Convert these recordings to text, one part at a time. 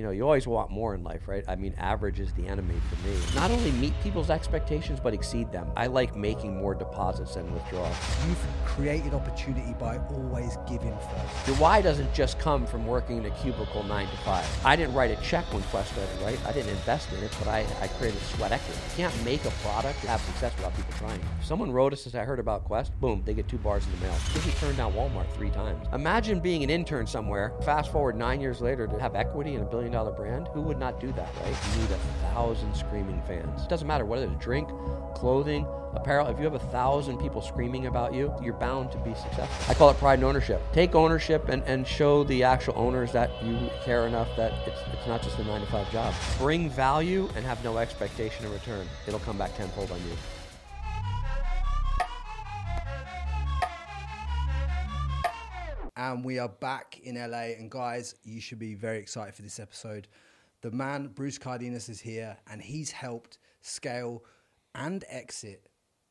you know, you always want more in life, right? I mean, average is the enemy for me. Not only meet people's expectations, but exceed them. I like making more deposits than withdrawals. You've created opportunity by always giving first. Your why doesn't just come from working in a cubicle nine to five. I didn't write a check when Quest started, right? I didn't invest in it, but I, I created sweat equity. You can't make a product and have success without people trying. If someone wrote us as I heard about Quest, boom, they get two bars in the mail. We turned down Walmart three times. Imagine being an intern somewhere, fast forward nine years later to have equity in a billion dollar brand. Who would not do that, right? You need a thousand screaming fans. It doesn't matter whether it's drink, clothing, apparel. If you have a thousand people screaming about you, you're bound to be successful. I call it pride and ownership. Take ownership and, and show the actual owners that you care enough that it's, it's not just a nine to five job. Bring value and have no expectation in return. It'll come back tenfold on you. And we are back in LA. And guys, you should be very excited for this episode. The man, Bruce Cardenas, is here and he's helped scale and exit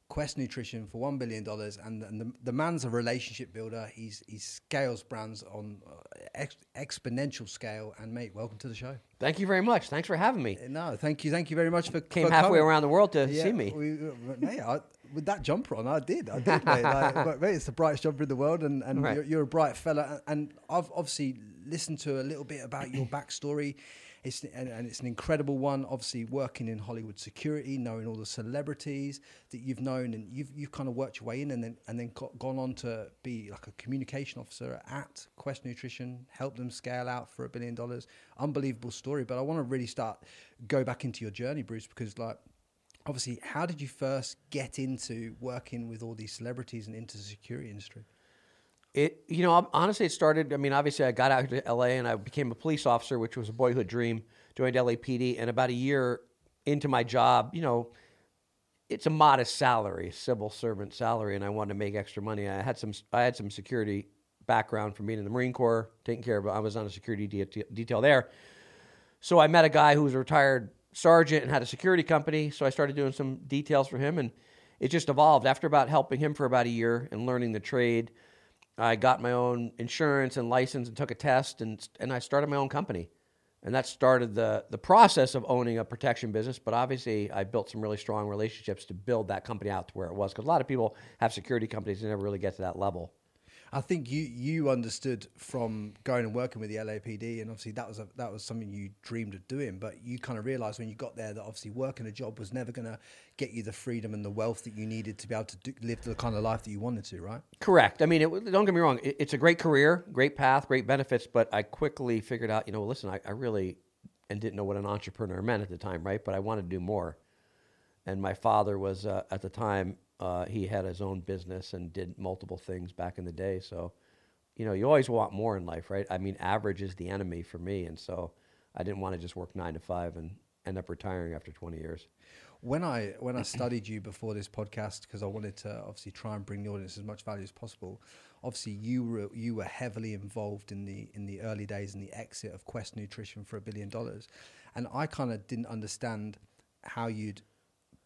Quest Nutrition for $1 billion. And, and the, the man's a relationship builder. He's, he scales brands on uh, ex- exponential scale. And mate, welcome to the show. Thank you very much. Thanks for having me. No, thank you. Thank you very much for Came for halfway coming. around the world to Yeah, see me. We, mate, I, with that jumper on, I did. I did, mate. Like, but, mate, it's the brightest jumper in the world, and, and Right. you're, you're a bright fella. And I've obviously listened to a little bit about your backstory. It's and, and it's an incredible one. Obviously, working in Hollywood security, knowing all the celebrities that you've known, and you've you've kind of worked your way in, and then and then got, gone on to be like a communication officer at Quest Nutrition, help them scale out for a billion dollars. Unbelievable story. But I want to really start go back into your journey, Bruce, because like obviously, how did you first get into working with all these celebrities and into the security industry? It, you know, honestly, it started. I mean, obviously, I got out to LA and I became a police officer, which was a boyhood dream. Joined LAPD, and about a year into my job, you know, it's a modest salary, civil servant salary, and I wanted to make extra money. I had some, I had some security background from being in the Marine Corps, taking care of. I was on a security de- detail there, so I met a guy who was a retired sergeant and had a security company. So I started doing some details for him, and it just evolved. After about helping him for about a year and learning the trade, I got my own insurance and license and took a test, and and I started my own company, and that started the the process of owning a protection business. But obviously, I built some really strong relationships to build that company out to where it was. Because a lot of people have security companies and never really get to that level. I think you you understood from going and working with the LAPD, and obviously that was a, that was something you dreamed of doing. But you kind of realised when you got there that obviously working a job was never going to get you the freedom and the wealth that you needed to be able to do, live the kind of life that you wanted to, right? Correct. I mean, it, don't get me wrong. It, it's a great career, great path, great benefits. But I quickly figured out, you know, listen, I, I really and didn't know what an entrepreneur meant at the time, right? But I wanted to do more. And my father was uh, at the time uh, he had his own business and did multiple things back in the day. So, you know, you always want more in life, right? I mean, average is the enemy for me, and so I didn't want to just work nine to five and end up retiring after twenty years. When I when I studied you before this podcast, because I wanted to obviously try and bring the audience as much value as possible. Obviously, you were you were heavily involved in the in the early days in the exit of Quest Nutrition for a billion dollars, and I kind of didn't understand how you'd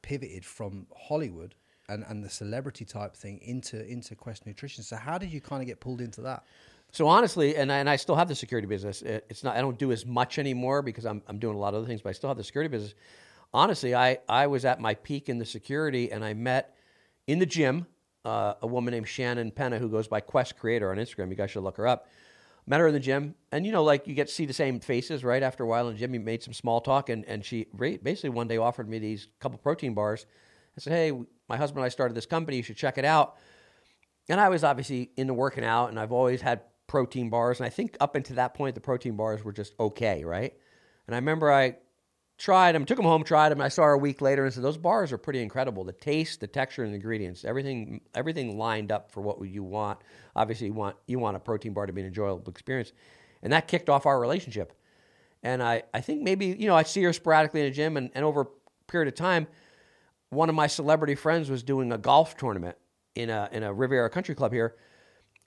pivoted from Hollywood and, and the celebrity type thing into into Quest Nutrition. So how did you kind of get pulled into that? So honestly, and I, and I still have the security business. It, it's not I don't do as much anymore because I'm I'm doing a lot of other things, but I still have the security business. Honestly, I I was at my peak in the security, and I met in the gym uh, a woman named Shannon Penna who goes by Quest Creator on Instagram. You guys should look her up. Met her in the gym, and you know, like you get to see the same faces, right? After a while in the gym, you made some small talk, and and she basically one day offered me these couple protein bars. I said, "Hey, my husband and I started this company. You should check it out." And I was obviously into working out, and I've always had protein bars. And I think up until that point, the protein bars were just okay, right? And I remember I tried them, took them home, tried them. I saw her a week later and said, "Those bars are pretty incredible. The taste, the texture, and the ingredients, everything, everything lined up for what you want. Obviously, you want you want a protein bar to be an enjoyable experience." And that kicked off our relationship. And I, I think maybe you know I see her sporadically in the gym, and, and over a period of time, one of my celebrity friends was doing a golf tournament in a in a Riviera Country Club here,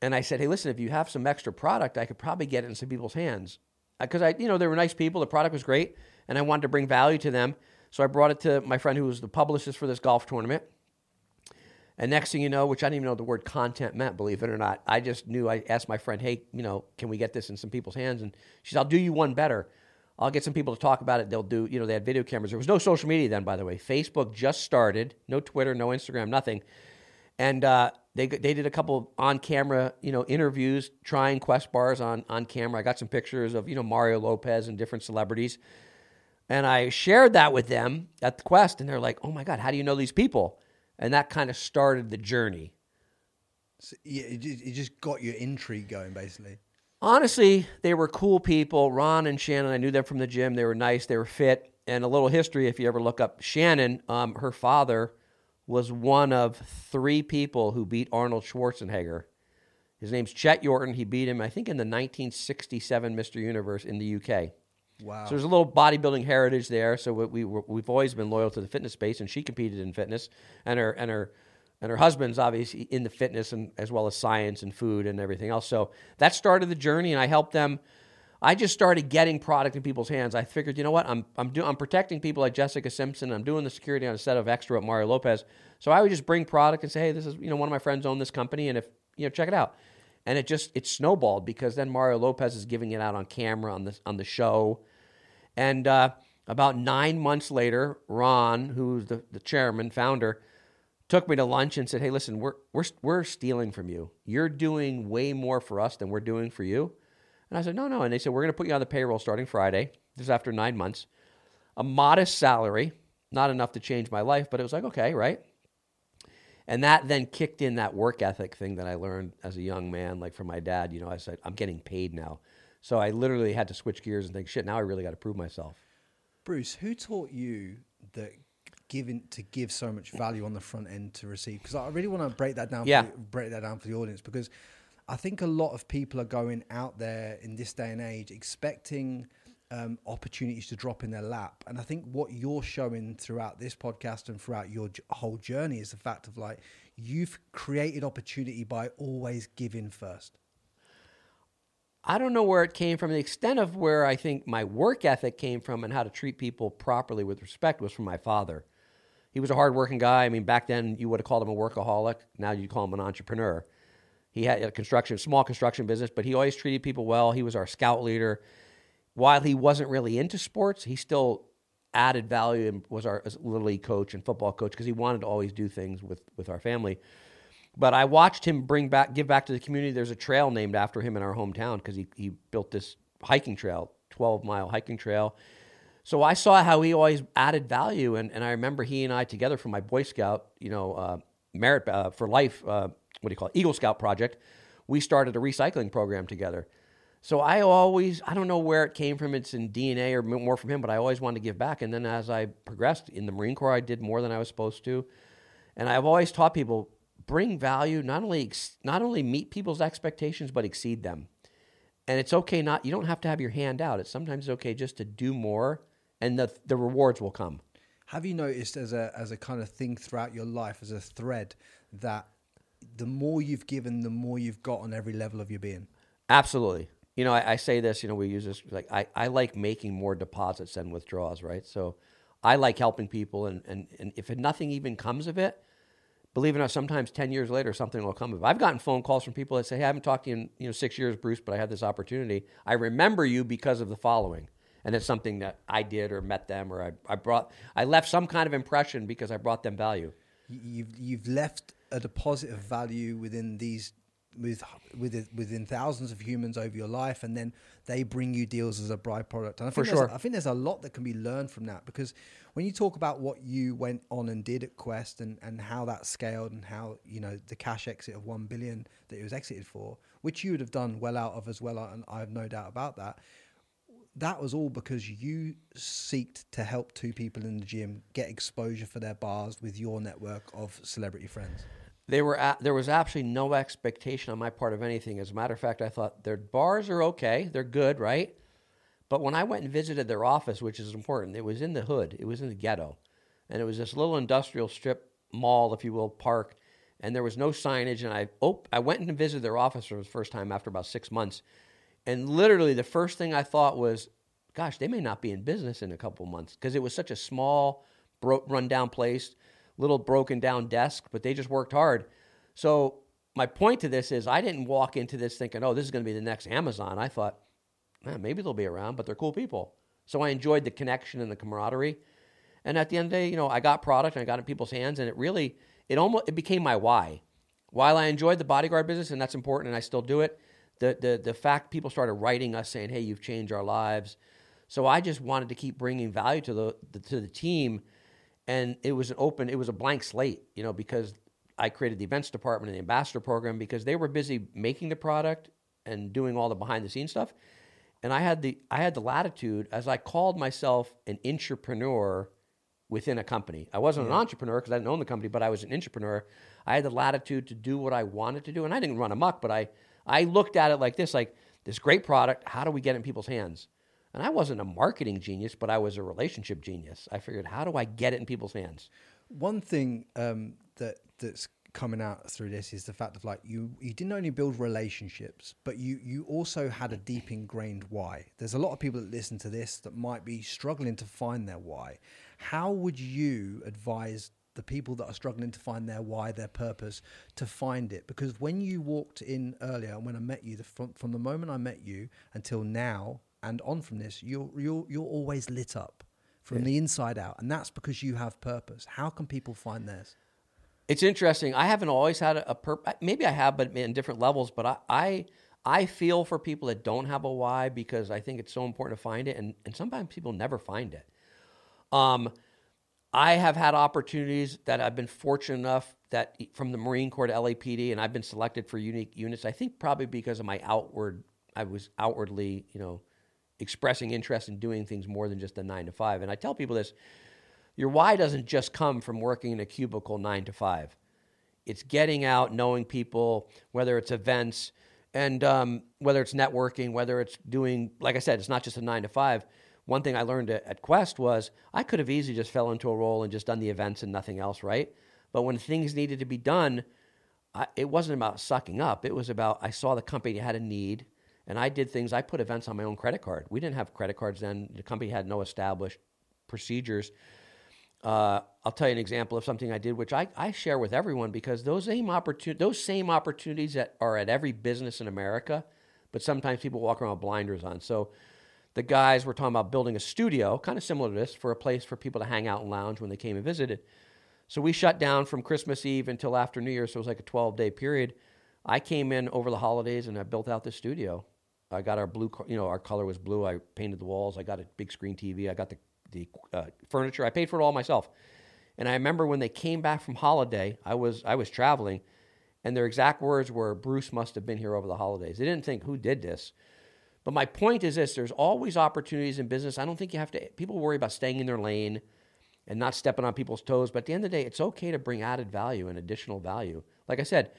and I said, "Hey, listen, if you have some extra product, I could probably get it in some people's hands uh, because I, you know, they were nice people. The product was great, and I wanted to bring value to them. So I brought it to my friend who was the publicist for this golf tournament. And next thing you know, which I didn't even know the word content meant, believe it or not, I just knew. I asked my friend, "Hey, you know, can we get this in some people's hands?" And she said, "I'll do you one better. I'll get some people to talk about it. They'll do, you know, they had video cameras. There was no social media then, by the way. Facebook just started, no Twitter, no Instagram, nothing. And uh, they they did a couple on camera, you know, interviews trying Quest bars on on camera. I got some pictures of you know Mario Lopez and different celebrities, and I shared that with them at the Quest, and they're like, "Oh my God, how do you know these people?" And that kind of started the journey. So, yeah, it, it just got your intrigue going, basically. Honestly, they were cool people. Ron and Shannon, I knew them from the gym. They were nice. They were fit. And a little history, if you ever look up Shannon, um, her father was one of three people who beat Arnold Schwarzenegger. His name's Chet Yorton. He beat him, I think, in the 1967 Mr. Universe in the UK. Wow. So there's a little bodybuilding heritage there. So we, we we've always been loyal to the fitness space, and she competed in fitness, and her and her and her husband's obviously in the fitness and as well as science and food and everything else. So that started the journey, and I helped them. I just started getting product in people's hands. I figured, you know what, I'm I'm do, I'm protecting people like Jessica Simpson. I'm doing the security on a set of extra at Mario Lopez. So I would just bring product and say, hey, this is you know one of my friends own this company, and if you know check it out. And it just it snowballed because then Mario Lopez is giving it out on camera on the on the show. And uh, about nine months later, Ron, who's the, the chairman, founder, took me to lunch and said, "Hey, listen, we're we're we're stealing from you. You're doing way more for us than we're doing for you." And I said, "No, no." And they said, "We're going to put you on the payroll starting Friday. This is after nine months, a modest salary, not enough to change my life, but it was like, okay, right." And that then kicked in that work ethic thing that I learned as a young man, like from my dad. You know, I said, "I'm getting paid now." So I literally had to switch gears and think, "Shit, now I really got to prove myself." Bruce, who taught you that giving to give so much value on the front end to receive? Because I really want to break that down. Yeah. For, break that down for the audience because I think a lot of people are going out there in this day and age expecting um, opportunities to drop in their lap, and I think what you're showing throughout this podcast and throughout your j- whole journey is the fact of like you've created opportunity by always giving first. I don't know where it came from. The extent of where I think my work ethic came from and how to treat people properly with respect was from my father. He was a hardworking guy. I mean, back then you would have called him a workaholic. Now you'd call him an entrepreneur. He had a construction, small construction business, but he always treated people well. He was our scout leader. While he wasn't really into sports, he still added value and was our little league coach and football coach because he wanted to always do things with with our family. But I watched him bring back, give back to the community. There's a trail named after him in our hometown because he, he built this hiking trail, 12 mile hiking trail. So I saw how he always added value. And, and I remember he and I together from my Boy Scout, you know, uh, merit uh, for life, uh, what do you call it, Eagle Scout project, we started a recycling program together. So I always, I don't know where it came from. It's in DNA or more from him, but I always wanted to give back. And then as I progressed in the Marine Corps, I did more than I was supposed to. And I've always taught people bring value, not only ex- not only meet people's expectations, but exceed them. And it's okay not you don't have to have your hand out. It's sometimes okay just to do more, and the the rewards will come. Have you noticed as a as a kind of thing throughout your life as a thread that the more you've given, the more you've got on every level of your being? Absolutely. You know, I, I say this. You know, we use this like I, I like making more deposits than withdrawals, right? So I like helping people, and and and if nothing even comes of it, believe it or not, sometimes 10 years later, something will come of it. I've gotten phone calls from people that say, hey, I haven't talked to you in you know, six years, Bruce, but I had this opportunity. I remember you because of the following. And it's something that I did or met them or I, I brought, I left some kind of impression because I brought them value. You- You've you've left a deposit of value within these with within within thousands of humans over your life, and then they bring you deals as a byproduct. And I For think there's- sure. I think there's a lot that can be learned from that because when you talk about what you went on and did at Quest and and how that scaled and how you know the cash exit of one billion that it was exited for, which you would have done well out of as well, and I have no doubt about that. That was all because you seeked to help two people in the gym get exposure for their bars with your network of celebrity friends. They were at, there was absolutely no expectation on my part of anything. As a matter of fact, I thought their bars are okay, they're good, right? But when I went and visited their office, which is important, it was in the hood, it was in the ghetto, and it was this little industrial strip mall, if you will, park, and there was no signage. And I op- I went and visited their office for the first time after about six months, and literally the first thing I thought was, "Gosh, they may not be in business in a couple months," because it was such a small, bro- rundown place, little broken down desk, but they just worked hard. So my point to this is, I didn't walk into this thinking, "Oh, this is going to be the next Amazon." I thought, maybe they'll be around, but they're cool people. So I enjoyed the connection and the camaraderie. And at the end of the day, you know, I got product and I got it in people's hands, and it really, it almost, it became my why. While I enjoyed the bodyguard business, and that's important, and I still do it, the the the fact people started writing us saying, "Hey, you've changed our lives." So I just wanted to keep bringing value to the, the to the team, and it was an open, it was a blank slate, you know, because I created the events department and the ambassador program because they were busy making the product and doing all the behind the scenes stuff, and I had the I had the latitude as I called myself an entrepreneur within a company. I wasn't an entrepreneur because I didn't own the company, but I was an entrepreneur. I had the latitude to do what I wanted to do, and I didn't run amok, but I I looked at it like this: like this great product. How do we get it in people's hands? And I wasn't a marketing genius, but I was a relationship genius. I figured, how do I get it in people's hands? One thing um, that that's coming out through this is the fact of like you you didn't only build relationships, but you you also had a deep ingrained why. There's a lot of people that listen to this that might be struggling to find their why. How would you advise the people that are struggling to find their why, their purpose, to find it? Because when you walked in earlier, and when I met you, the, from from the moment I met you until now, and on from this, you're you're you're always lit up from the inside out, and that's because you have purpose. How can people find theirs? It's interesting. I haven't always had a, a purpose. Maybe I have, but in different levels. But I, I, I feel for people that don't have a why because I think it's so important to find it, and and sometimes people never find it. Um, I have had opportunities that I've been fortunate enough that from the Marine Corps to LAPD, and I've been selected for unique units. I think probably because of my outward, I was outwardly, you know, expressing interest in doing things more than just a nine to five. And I tell people this your why doesn't just come from working in a cubicle nine to five. It's getting out, knowing people, whether it's events, and um, whether it's networking, whether it's doing, like I said, it's not just a nine to five. One thing I learned at, at Quest was I could have easily just fell into a role and just done the events and nothing else, right? But when things needed to be done, I, it wasn't about sucking up. It was about I saw the company had a need, and I did things. I put events on my own credit card. We didn't have credit cards then. The company had no established procedures. Uh, I'll tell you an example of something I did, which I, I share with everyone because those same opportun- those same opportunities that are at every business in America, but sometimes people walk around with blinders on. So the guys were talking about building a studio, kind of similar to this, for a place for people to hang out and lounge when they came and visited. So we shut down from Christmas Eve until after New Year, so it was like a 12 day period. I came in over the holidays and I built out the studio. I got our blue, you know, our color was blue. I painted the walls. I got a big screen TV. I got the the uh, furniture. I paid for it all myself. And I remember when they came back from holiday, I was I was traveling, and their exact words were, "Bruce must have been here over the holidays." They didn't think who did this. But my point is this: there's always opportunities in business. I don't think you have to. People worry about staying in their lane and not stepping on people's toes. But at the end of the day, it's okay to bring added value and additional value. Like I said,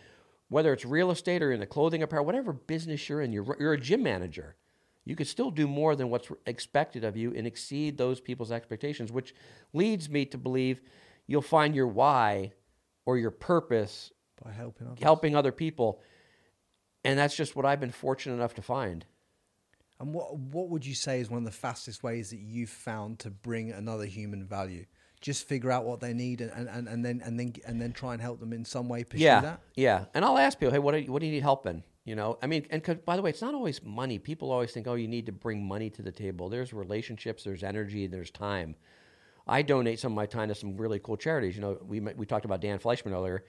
whether it's real estate or in the clothing apparel, whatever business you're in, you're, you're a gym manager. You could still do more than what's expected of you and exceed those people's expectations, which leads me to believe you'll find your why or your purpose By helping others. helping other people. And that's just what I've been fortunate enough to find. And what what would you say is one of the fastest ways that you've found to bring another human value? Just figure out what they need and, and, and then and then and then try and help them in some way pursue yeah, that. yeah. And I'll ask people, hey, what do you, what do you need help in? You know, I mean, and 'cause, by the way, it's not always money. People always think, oh, you need to bring money to the table. There's relationships, there's energy, there's time. I donate some of my time to some really cool charities. You know, we we talked about Dan Fleyshman earlier.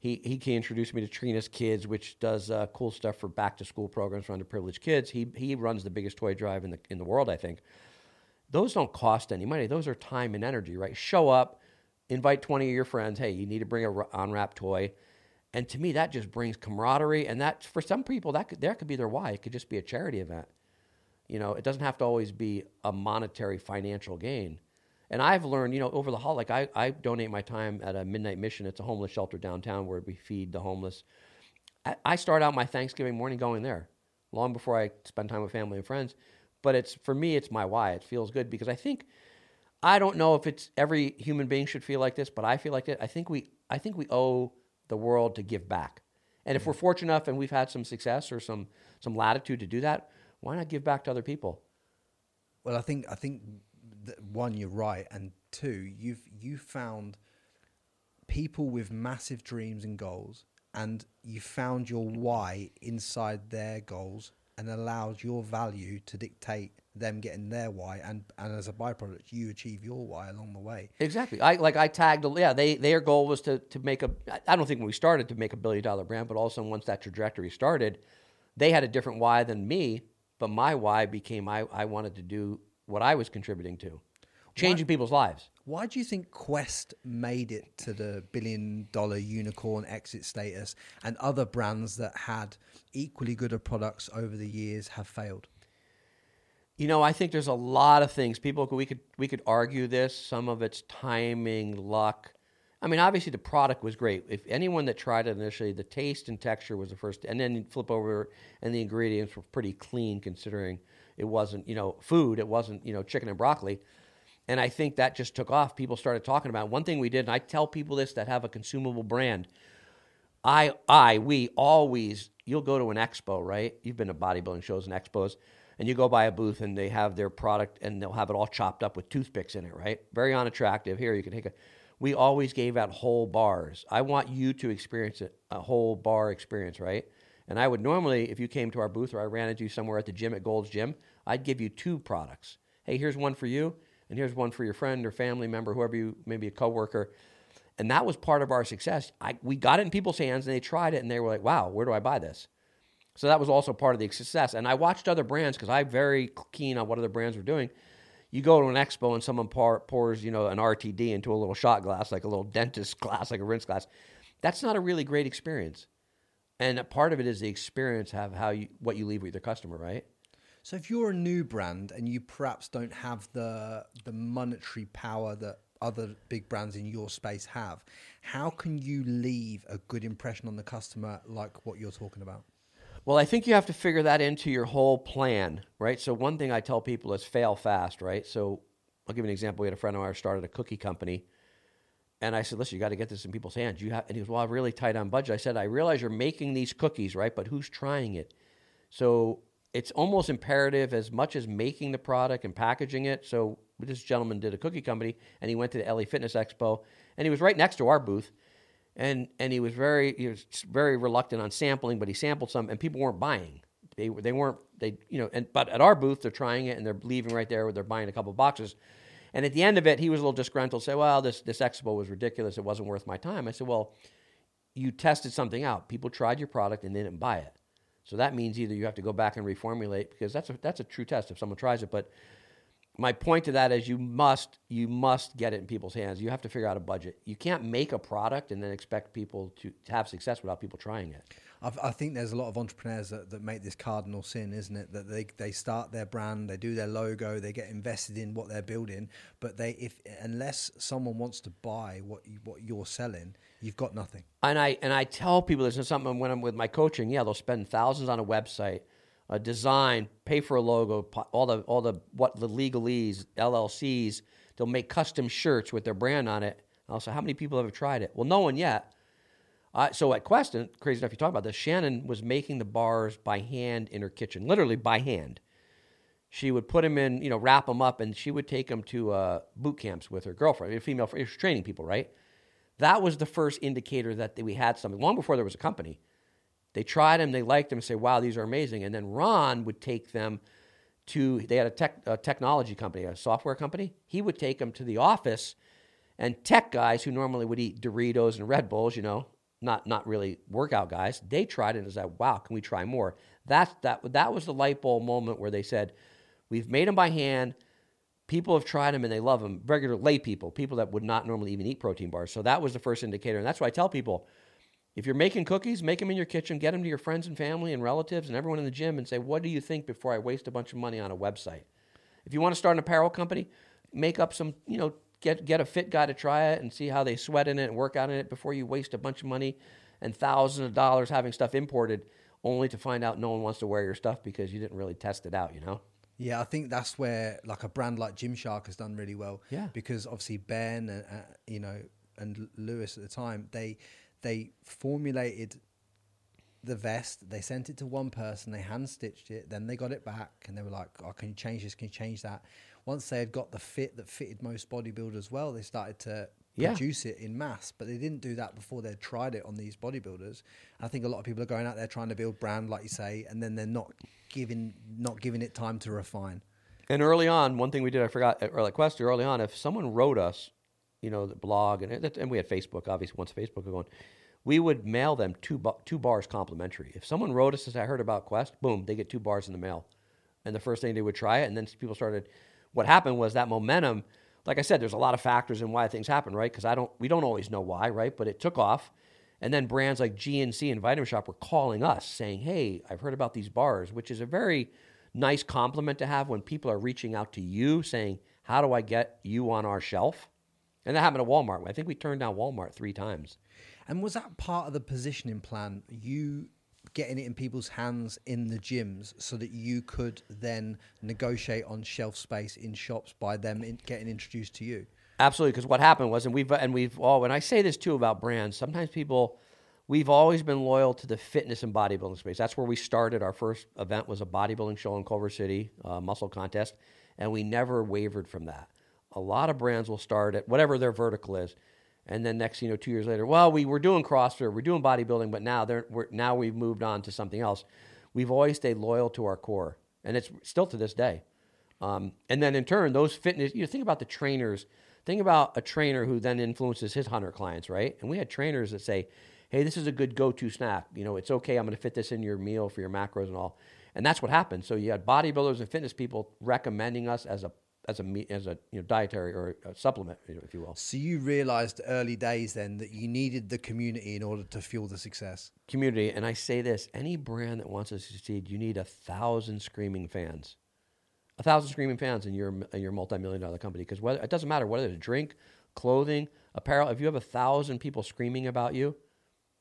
He he introduced me to Trina's Kids, which does uh, cool stuff for back to school programs for underprivileged kids. He he runs the biggest toy drive in the in the world, I think. Those don't cost any money. Those are time and energy, right? Show up, invite twenty of your friends. Hey, you need to bring a on wrap toy, and to me that just brings camaraderie. And that for some people that could, that could be their why. It could just be a charity event. You know, it doesn't have to always be a monetary financial gain. And I've learned, you know, over the hall, like I, I donate my time at a midnight mission. It's a homeless shelter downtown where we feed the homeless. I, I start out my Thanksgiving morning going there, long before I spend time with family and friends. But it's for me, it's my why. It feels good because I think I don't know if it's every human being should feel like this, but I feel like it. I think we I think we owe the world to give back. And if we're mm-hmm. fortunate enough and we've had some success or some some latitude to do that, why not give back to other people? Well, I think I think that one, you're right, and two, you've you found people with massive dreams and goals, and you found your why inside their goals, and allowed your value to dictate them getting their why, and and as a byproduct, you achieve your why along the way. Exactly. I like I tagged. Yeah, they their goal was to to make a. I don't think when we started to make a billion dollar brand, but also once that trajectory started, they had a different why than me. But my why became I I wanted to do what I was contributing to, changing people's lives. Why do you think Quest made it to the billion dollar unicorn exit status, and other brands that had equally good of products over the years have failed? You know, I think there's a lot of things. People we could we could argue this. Some of it's timing, luck. I mean, obviously the product was great. If anyone that tried it initially, the taste and texture was the first, and then you flip over and the ingredients were pretty clean considering it wasn't you know food. It wasn't you know chicken and broccoli. And I think that just took off. People started talking about it. one thing we did, and I tell people this that have a consumable brand. I, I, we always, you'll go to an expo, right? You've been to bodybuilding shows and expos and you go by a booth and they have their product and they'll have it all chopped up with toothpicks in it, right? Very unattractive. Here, you can take a. We always gave out whole bars. I want you to experience it, a whole bar experience, right? And I would normally, if you came to our booth or I ran into you somewhere at the gym at Gold's Gym, I'd give you two products. Hey, here's one for you, and here's one for your friend or family member, whoever you, maybe a coworker. And that was part of our success. I, we got it in people's hands and they tried it and they were like, wow, where do I buy this? So that was also part of the success. And I watched other brands because I'm very keen on what other brands were doing. You go to an expo and someone pour, pours, you know, an RTD into a little shot glass, like a little dentist glass, like a rinse glass. That's not a really great experience. And part of it is the experience of how you what you leave with your customer, right? So if you're a new brand and you perhaps don't have the the monetary power that other big brands in your space have, how can you leave a good impression on the customer like what you're talking about? Well, I think you have to figure that into your whole plan, right? So one thing I tell people is fail fast, right? So I'll give you an example. We had a friend of ours started a cookie company, and I said, "Listen, you got to get this in people's hands." You have, and he goes, "Well, I'm really tight on budget." I said, "I realize you're making these cookies, right? But who's trying it?" So it's almost imperative as much as making the product and packaging it. So this gentleman did a cookie company, and he went to the LA Fitness Expo, and he was right next to our booth and and he was very he was very reluctant on sampling, but he sampled some, and people weren't buying. They they weren't they you know and but at our booth they're trying it and they're leaving right there. Where they're buying a couple boxes, and at the end of it he was a little disgruntled. Say, well, this this expo was ridiculous. It wasn't worth my time. I said, well, you tested something out. People tried your product and they didn't buy it. So that means either you have to go back and reformulate because that's a that's a true test if someone tries it, but my point to that is you must you must get it in people's hands. You have to figure out a budget. You can't make a product and then expect people to, to have success without people trying it. I think there's a lot of entrepreneurs that, that make this cardinal sin, isn't it? That they, they start their brand, they do their logo, they get invested in what they're building, but they if unless someone wants to buy what you, what you're selling, you've got nothing. And I and I tell people this is something when I'm with my coaching. Yeah, they'll spend thousands on a website a design, pay for a logo, all the all the what the legalese, LLCs, they'll make custom shirts with their brand on it. I also, how many people have tried it? Well, no one yet. Uh, so at Quest, and crazy enough, you talk about this. Shannon was making the bars by hand in her kitchen, literally by hand. She would put them in, you know, wrap them up, and she would take them to uh, boot camps with her girlfriend, a female, she was training people, right? That was the first indicator that we had something. Long before there was a company, they tried them, they liked them, and say, wow, these are amazing. And then Ron would take them to, they had a, tech, a technology company, a software company. He would take them to the office, and tech guys who normally would eat Doritos and Red Bulls, you know, not, not really workout guys, they tried it and said, wow, can we try more? That's, that, that was the light bulb moment where they said, we've made them by hand. People have tried them and they love them. Regular lay people, people that would not normally even eat protein bars. So that was the first indicator. And that's why I tell people, if you're making cookies, make them in your kitchen, get them to your friends and family and relatives and everyone in the gym and say, What do you think before I waste a bunch of money on a website? If you want to start an apparel company, make up some, you know, get, get a fit guy to try it and see how they sweat in it and work out in it before you waste a bunch of money and thousands of dollars having stuff imported only to find out no one wants to wear your stuff because you didn't really test it out, you know? Yeah, I think that's where like a brand like Gymshark has done really well. Yeah. Because obviously Ben and, uh, you know, and Lewis at the time, they they formulated the vest. They sent it to one person. They hand stitched it. Then they got it back, and they were like, "Oh, can you change this? Can you change that?" Once they had got the fit that fitted most bodybuilders well, they started to yeah. produce it in mass. But they didn't do that before they'd tried it on these bodybuilders. I think a lot of people are going out there trying to build brand, like you say, and then they're not giving not giving it time to refine. And early on, one thing we did, I forgot, uh, at like Quest, early on, if someone wrote us, you know, the blog, and, it- and we had Facebook, obviously, once Facebook was going, we would mail them two, bu- two bars complimentary. If someone wrote us said, I heard about Quest, boom, they get two bars in the mail. And the first thing they would try it, and then people started, what happened was that momentum, like I said, there's a lot of factors in why things happen, right? Because I don't, we don't always know why, right? But it took off. And then brands like GNC and Vitamin Shoppe were calling us saying, Hey, I've heard about these bars, which is a very nice compliment to have when people are reaching out to you saying, How do I get you on our shelf? And that happened at Walmart. I think we turned down Walmart three times. And was that part of the positioning plan? You getting it in people's hands in the gyms so that you could then negotiate on shelf space in shops by them in, getting introduced to you? Absolutely, because what happened was, and we've and we've all, and I say this too about brands. Sometimes people, we've always been loyal to the fitness and bodybuilding space. That's where we started. Our first event was a bodybuilding show in Culver City, uh, muscle contest, and we never wavered from that. A lot of brands will start at whatever their vertical is, and then next, you know, two years later, well, we were doing CrossFit, we're doing bodybuilding, but now they're we're, now we've moved on to something else. We've always stayed loyal to our core, and it's still to this day. Um, and then in turn, those fitness, you know, think about the trainers. Think about a trainer who then influences his hunter clients, right? And we had trainers that say, hey, this is a good go to snack. You know, it's okay. I'm going to fit this in your meal for your macros and all. And that's what happened. So you had bodybuilders and fitness people recommending us as a as a meat as a you know dietary or a supplement, if you will. So you realized early days then that you needed the community in order to fuel the success. Community, and I say this: any brand that wants to succeed, you need a thousand screaming fans, a thousand screaming fans in your in your multi-million dollar company. Because whether it doesn't matter whether it's drink, clothing, apparel. If you have a thousand people screaming about you,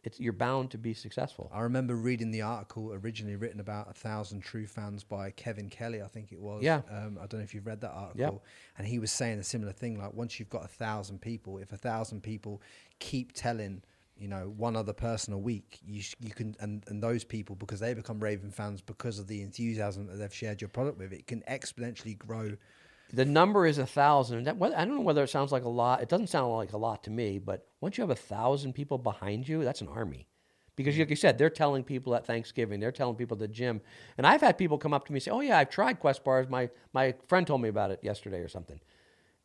it's you're bound to be successful. I remember reading the article originally written about a thousand true fans by Kevin Kelly, I think it was. Yeah. Um, I don't know if you've read that article. Yep. And he was saying a similar thing. Like once you've got a thousand people, if a thousand people keep telling, you know, one other person a week, you sh- you can and, and those people because they become Raven fans because of the enthusiasm that they've shared your product with, it can exponentially grow. The number is a thousand. That, I don't know whether it sounds like a lot. It doesn't sound like a lot to me. But once you have a thousand people behind you, that's an army. Because, mm-hmm. like you said, they're telling people at Thanksgiving, they're telling people at the gym, and I've had people come up to me and say, "Oh yeah, I've tried Quest bars. My my friend told me about it yesterday or something,"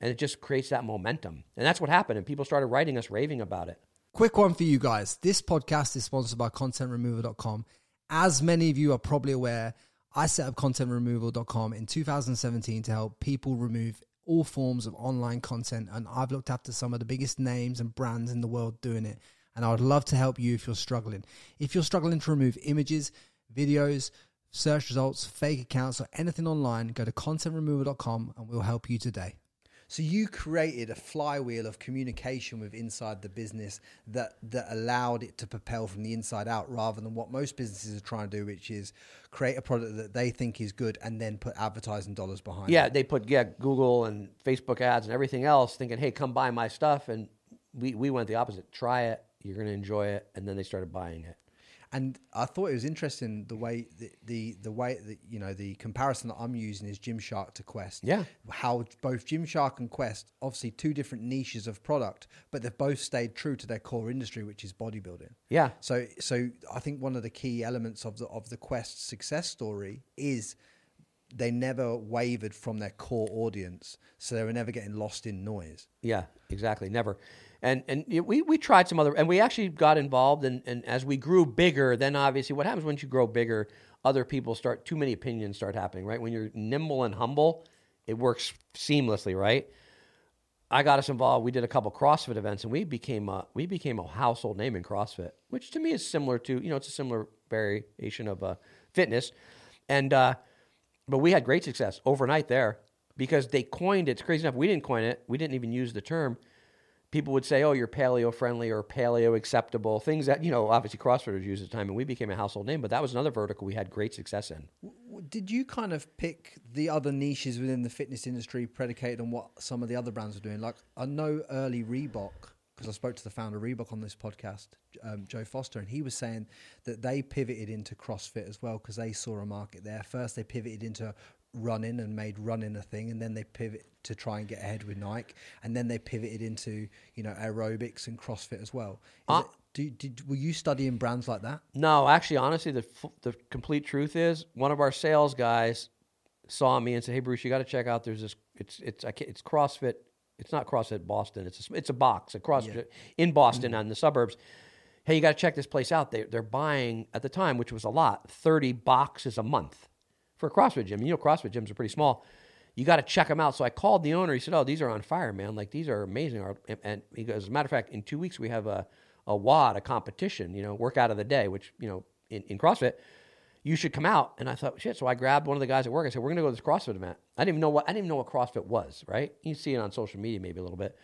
and it just creates that momentum. And that's what happened. And people started writing us, raving about it. Quick one for you guys. This podcast is sponsored by contentremoval.com. As many of you are probably aware, I set up contentremoval.com in 2017 to help people remove all forms of online content. And I've looked after some of the biggest names and brands in the world doing it. And I would love to help you if you're struggling. If you're struggling to remove images, videos, search results, fake accounts, or anything online, go to contentremoval.com and we'll help you today. So you created a flywheel of communication with inside the business that that allowed it to propel from the inside out rather than what most businesses are trying to do, which is create a product that they think is good and then put advertising dollars behind Yeah, it. they put yeah Google and Facebook ads and everything else, thinking, "Hey, come buy my stuff." And we we went the opposite. Try it, you're going to enjoy it, and then they started buying it. And I thought it was interesting the way the, the the way that you know the comparison that I'm using is Gymshark to Quest. Yeah. How both Gymshark and Quest, obviously two different niches of product, but they've both stayed true to their core industry, which is bodybuilding. Yeah, So so I think one of the key elements of the of the Quest success story is they never wavered from their core audience, so they were never getting lost in noise. Yeah, exactly. Never. And and we we tried some other, and we actually got involved. And and as we grew bigger, then obviously what happens once you grow bigger, other people start too many opinions start happening. Right when you're nimble and humble, it works seamlessly. Right. I got us involved. We did a couple CrossFit events, and we became a we became a household name in CrossFit, which to me is similar to you know it's a similar variation of uh, fitness, and uh, but we had great success overnight there because they coined it. It's crazy enough. We didn't coin it. We didn't even use the term. People would say, "Oh, you're paleo friendly or paleo acceptable." Things that you know, obviously CrossFitters used at the time, and we became a household name. But that was another vertical we had great success in. Did you kind of pick the other niches within the fitness industry predicated on what some of the other brands were doing? Like I know early Reebok because I spoke to the founder of Reebok on this podcast, um, Joe Foster, and he was saying that they pivoted into CrossFit as well because they saw a market there. First, they pivoted into running and made running a thing, and then they pivot to try and get ahead with Nike, and then they pivoted into you know aerobics and CrossFit as well. Uh, it, do, did, were you studying brands like that? No, actually, honestly, the f- the complete truth is one of our sales guys saw me and said, "Hey, Bruce, you got to check out. There's this. It's it's I can't, it's CrossFit. It's not CrossFit Boston. It's a, it's a box, a CrossFit in Boston Mm-hmm. on the suburbs. Hey, you got to check this place out. They they're buying at the time, which was a lot, thirty boxes a month for a CrossFit gym. You know, CrossFit gyms are pretty small. You got to check them out. So I called the owner. He said, "Oh, these are on fire, man. Like these are amazing." And- he goes, "As a matter of fact, in two weeks we have a a WOD, a competition. You know, workout of the day, which you know in, in CrossFit." you should come out. And I thought, shit. So I grabbed one of the guys at work. I said, we're going to go to this CrossFit event. I didn't even know what, I didn't even know what CrossFit was, right? You see it on social media maybe a little bit.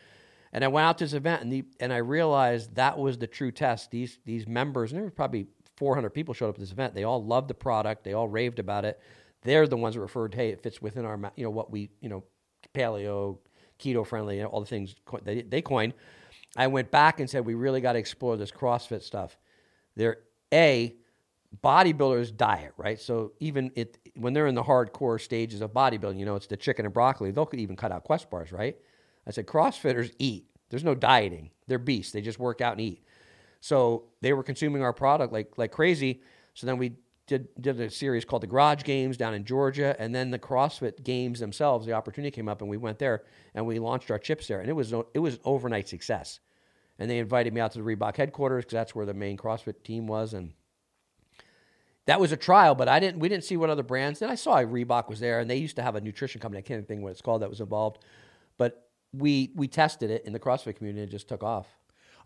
And I went out to this event and the, and I realized that was the true test. These, these members, and there were probably 400 people showed up at this event. They all loved the product. They all raved about it. They're the ones that referred, hey, it fits within our, you know, what we, you know, paleo, keto friendly, you know, all the things they, they coined. I went back and said, we really got to explore this CrossFit stuff. They're A, bodybuilders diet, right? So even it when they're in the hardcore stages of bodybuilding, you know, it's the chicken and broccoli. They'll even cut out Quest bars, right? I said CrossFitters eat. There's no dieting. They're beasts. They just work out and eat. So they were consuming our product like like crazy. So then we did did a series called the Garage Games down in Georgia, and then the CrossFit Games themselves. The opportunity came up, and we went there and we launched our chips there, and it was it was an overnight success. And they invited me out to the Reebok headquarters because that's where the main CrossFit team was, and that was a trial, but I didn't. We didn't see what other brands. Then I saw Reebok was there, and they used to have a nutrition company. I can't think what it's called that was involved, but we we tested it in the CrossFit community and it just took off.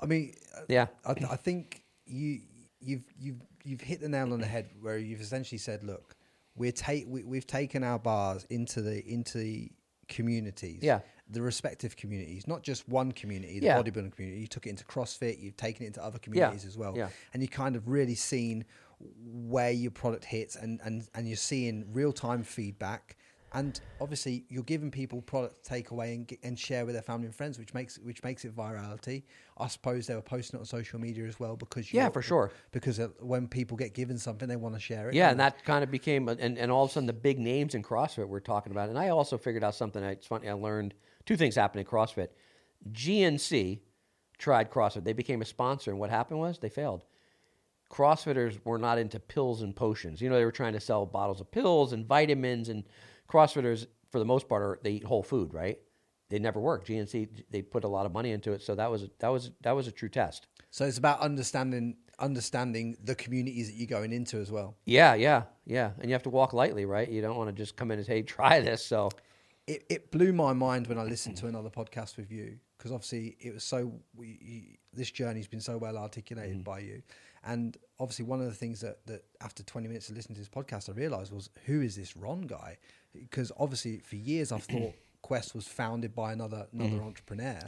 I mean, uh, Yeah. I, th- I think you you've you've you've hit the nail on the head where you've essentially said, look, we're take we, we've taken our bars into the into the communities, Yeah. the respective communities, not just one community, the Yeah. bodybuilding community. You took it into CrossFit, you've taken it into other communities as well, Yeah. and you kind of really seen where your product hits, and and and you're seeing real time feedback. And obviously, you're giving people product to take away and, and share with their family and friends, which makes which makes it virality. I suppose they were posting it on social media as well because Yeah, for sure. Because when people get given something, they want to share it. Yeah, and that kind of became, and, and all of a sudden the big names in CrossFit we're talking about. And I also figured out something. I- It's funny. I learned two things happened in CrossFit. GNC tried CrossFit. They became a sponsor, and what happened was they failed. CrossFitters were not into pills and potions. You know, they were trying to sell bottles of pills and vitamins, and CrossFitters, for the most part, are they eat whole food, right? They never work. GNC they put a lot of money into it, so that was that was that was a true test. So it's about understanding understanding the communities that you're going into as well. Yeah, yeah, yeah. And you have to walk lightly, right? You don't want to just come in and say, try this. So, It, it blew my mind when I listened to another podcast with you because obviously it was so we, you, this journey's been so well articulated mm-hmm. by you, and obviously one of the things that that after 20 minutes of listening to this podcast I realized was who is this Ron guy? Because obviously for years I've thought Quest was founded by another another entrepreneur,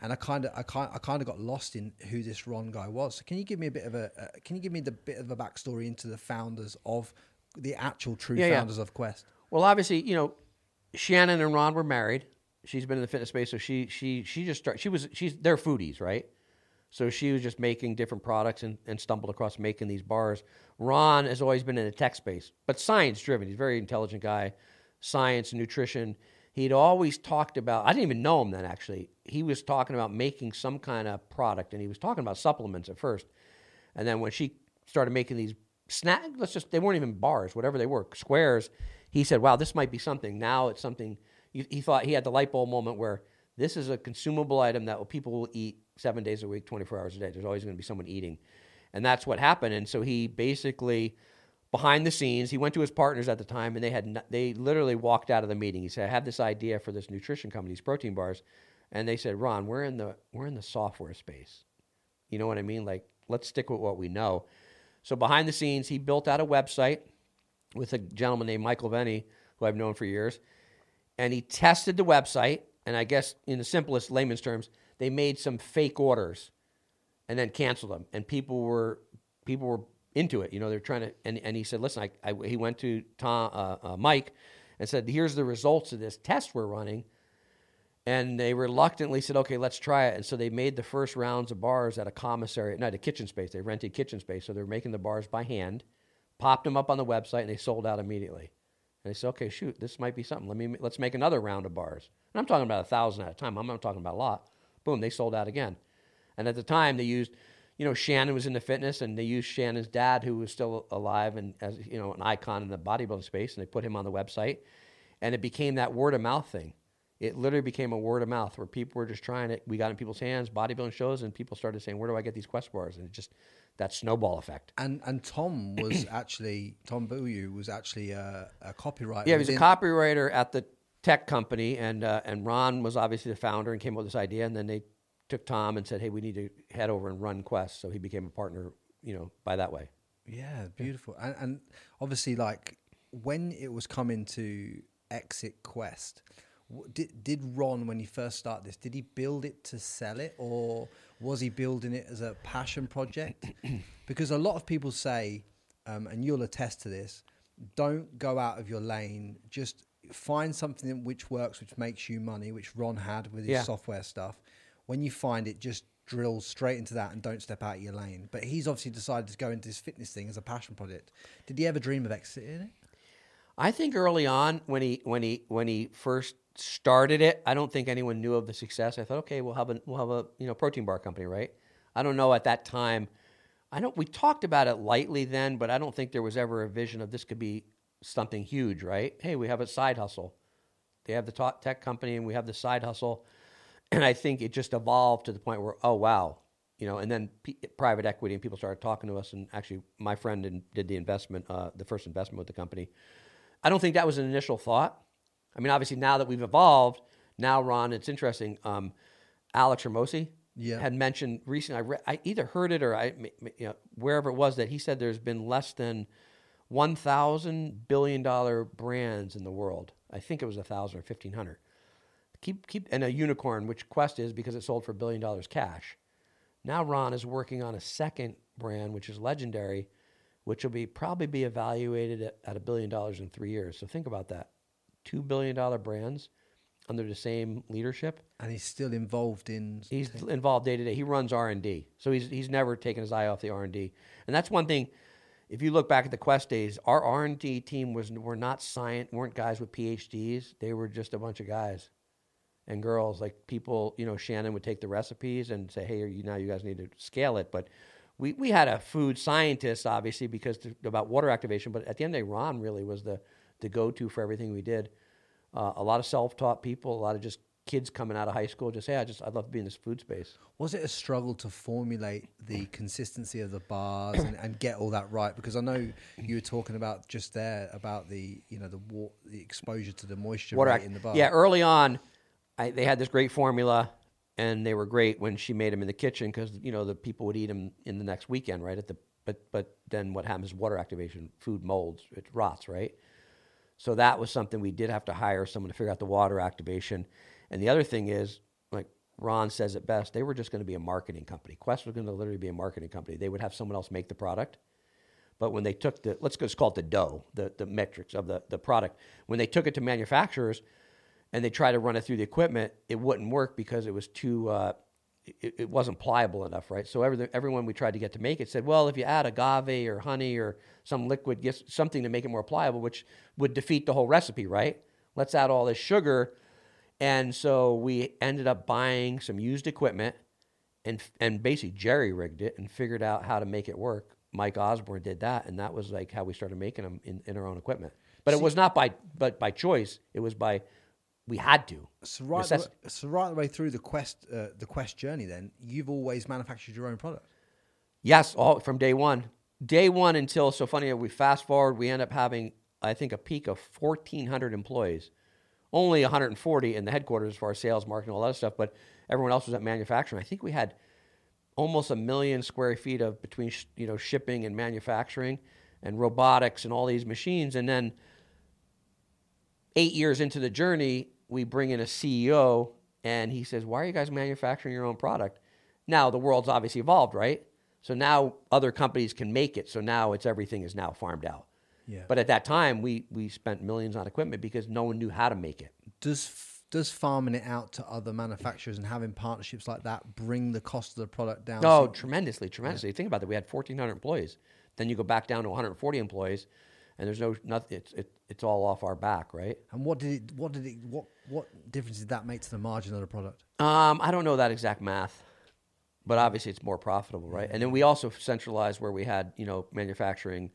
and I kind of I kind I kind of got lost in who this Ron guy was. So can you give me a bit of a uh, can you give me the bit of a backstory into the founders of the actual true Yeah, yeah. founders of Quest? well, obviously, you know, Shannon and Ron were married. She's been in the fitness space, so she she she just started. She was she's they're foodies, right? So she was just making different products and, and stumbled across making these bars. Ron has always been in the tech space, but science driven. He's a very intelligent guy, science, and nutrition. He'd always talked about, I didn't even know him then actually. He was talking about making some kind of product and he was talking about supplements at first. And then when she started making these snack, let's just, they weren't even bars, whatever they were, squares, he said, wow, this might be something. Now it's something, he, he thought he had the light bulb moment where this is a consumable item that people will eat seven days a week, 24 hours a day. There's always going to be someone eating. And that's what happened. And so he basically, behind the scenes, he went to his partners at the time, and they had they literally walked out of the meeting. He said, "I have this idea for this nutrition company, these protein bars," and they said, "Ron, we're in the we're in the software space. You know what I mean? Like, let's stick with what we know." So behind the scenes, he built out a website with a gentleman named Michael Venny, who I've known for years, and he tested the website. And I guess, in the simplest layman's terms, they made some fake orders and then canceled them. And people were people were into it. You know, they're trying to. And, and he said, "Listen, I, I he went to Tom uh, uh, Mike and said, here's the results of this test we're running." And they reluctantly said, "Okay, let's try it." And so they made the first rounds of bars at a commissary, not a kitchen space. They rented kitchen space, so they're making the bars by hand. Popped them up on the website, and they sold out immediately. And they said, "Okay, shoot, this might be something. Let me let's make another round of bars." And I'm talking about a thousand at a time. I'm not talking about a lot. Boom, they sold out again. And at the time, they used, you know, Shannon was into fitness, and they used Shannon's dad, who was still alive and as you know an icon in the bodybuilding space, and they put him on the website. and it became that word of mouth thing. It literally became a word of mouth where people were just trying it. We got in people's hands, bodybuilding shows, and people started saying, "Where do I get these Quest bars?" And it just that snowball effect. And and Tom was actually Tom Bilyeu was actually a, a copywriter. Yeah, he was a copywriter at the tech company, and uh, and Ron was obviously the founder and came up with this idea. And then they took Tom and said, "Hey, we need to head over and run Quest." So he became a partner, you know, by that way. Yeah, beautiful. And, and obviously, like when it was coming to exit Quest, did did Ron when he first started this? Did he build it to sell it, or was he building it as a passion project? because a lot of people say, um, and you'll attest to this, don't go out of your lane. Just find something which works, which makes you money, which Ron had with his Yeah. software stuff. When you find it, just drill straight into that and don't step out of your lane. But he's obviously decided to go into this fitness thing as a passion project. Did he ever dream of exiting it? I think early on when he when he when he first started it, I don't think anyone knew of the success. I thought, okay, we'll have a we'll have a you know protein bar company, right? I don't know at that time. I don't. We talked about it lightly then, but I don't think there was ever a vision of this could be something huge, right? Hey, we have a side hustle. They have the tech company, and we have the side hustle, and I think it just evolved to the point where, oh wow, you know, and then P- private equity and people started talking to us, and actually, my friend in, did the investment, uh, the first investment with the company. I don't think that was an initial thought. I mean, obviously, now that we've evolved, now Ron, it's interesting. Um, Alex Hormozi Yeah. had mentioned recently. I, re- I either heard it or I, you know, wherever it was that he said there's been less than one thousand billion dollar brands in the world. I think it was a thousand or fifteen hundred. Keep keep and a unicorn, which Quest is because it sold for a billion dollars cash. Now Ron is working on a second brand, which is legendary, which will be probably be evaluated at, at a billion dollars in three years. So think about that: two billion dollar brands under the same leadership. And he's still involved in. He's involved day to day. He runs R and D, so he's he's never taken his eye off the R and D. And that's one thing. If you look back at the Quest days, our R and D team was were not science, weren't guys with PhDs. They were just a bunch of guys and girls. Like people, you know, Shannon would take the recipes and say, "Hey, you now you guys need to scale it." But we we had a food scientist, obviously, because to, about water activation. But at the end of the day, Ron really was the the go to for everything we did. Uh, a lot of self taught people, a lot of just kids coming out of high school, just hey, I just I'd love to be in this food space. Was it a struggle to formulate the consistency of the bars and, and get all that right? Because I know you were talking about just there about the you know the wa- the exposure to the moisture water act- in the bar. Yeah, early on, I, they had this great formula, and they were great when she made them in the kitchen because you know the people would eat them in the next weekend, right? At the but but then what happens? is Water activation, food molds, it rots, right? So that was something we did have to hire someone to figure out the water activation. And the other thing is, like Ron says it best, they were just going to be a marketing company. Quest was going to literally be a marketing company. They would have someone else make the product. But when they took the, let's just call it the dough, the, the metrics of the, the product, when they took it to manufacturers and they tried to run it through the equipment, it wouldn't work because it was too, uh, it, it wasn't pliable enough, right? So every, everyone we tried to get to make it said, well, if you add agave or honey or some liquid, get something to make it more pliable, which would defeat the whole recipe, right? Let's add all this sugar. And so we ended up buying some used equipment and and basically jerry rigged it and figured out how to make it work. Mike Osborne did that, and that was like how we started making them in, in our own equipment. But it was not by but by choice. It was by we had to. So right, the, so right the way through the quest uh, the quest journey, then you've always manufactured your own product. Yes, all from day one. Day one until so funny. We fast forward. We end up having I think a peak of fourteen hundred employees. Only 140 in the headquarters for as sales, marketing, all that stuff. But everyone else was at manufacturing. I think we had almost a million square feet of between sh- you know shipping and manufacturing and robotics and all these machines. And then eight years into the journey, we bring in a CEO and he says, Why are you guys manufacturing your own product? Now the world's obviously evolved, right? So now other companies can make it. So now it's everything is now farmed out. Yeah. But at that time, we, we spent millions on equipment because no one knew how to make it. Does does farming it out to other manufacturers and having partnerships like that bring the cost of the product down? Oh, So- tremendously, tremendously. Think about that. We had 1,400 employees. Then you go back down to 140 employees, and there's no nothing. It's it, it's all off our back, right? and what did it? What did it? What what difference did that make to the margin of the product? Um, I don't know that exact math, but obviously it's more profitable, right? And then we also centralized where we had you know manufacturing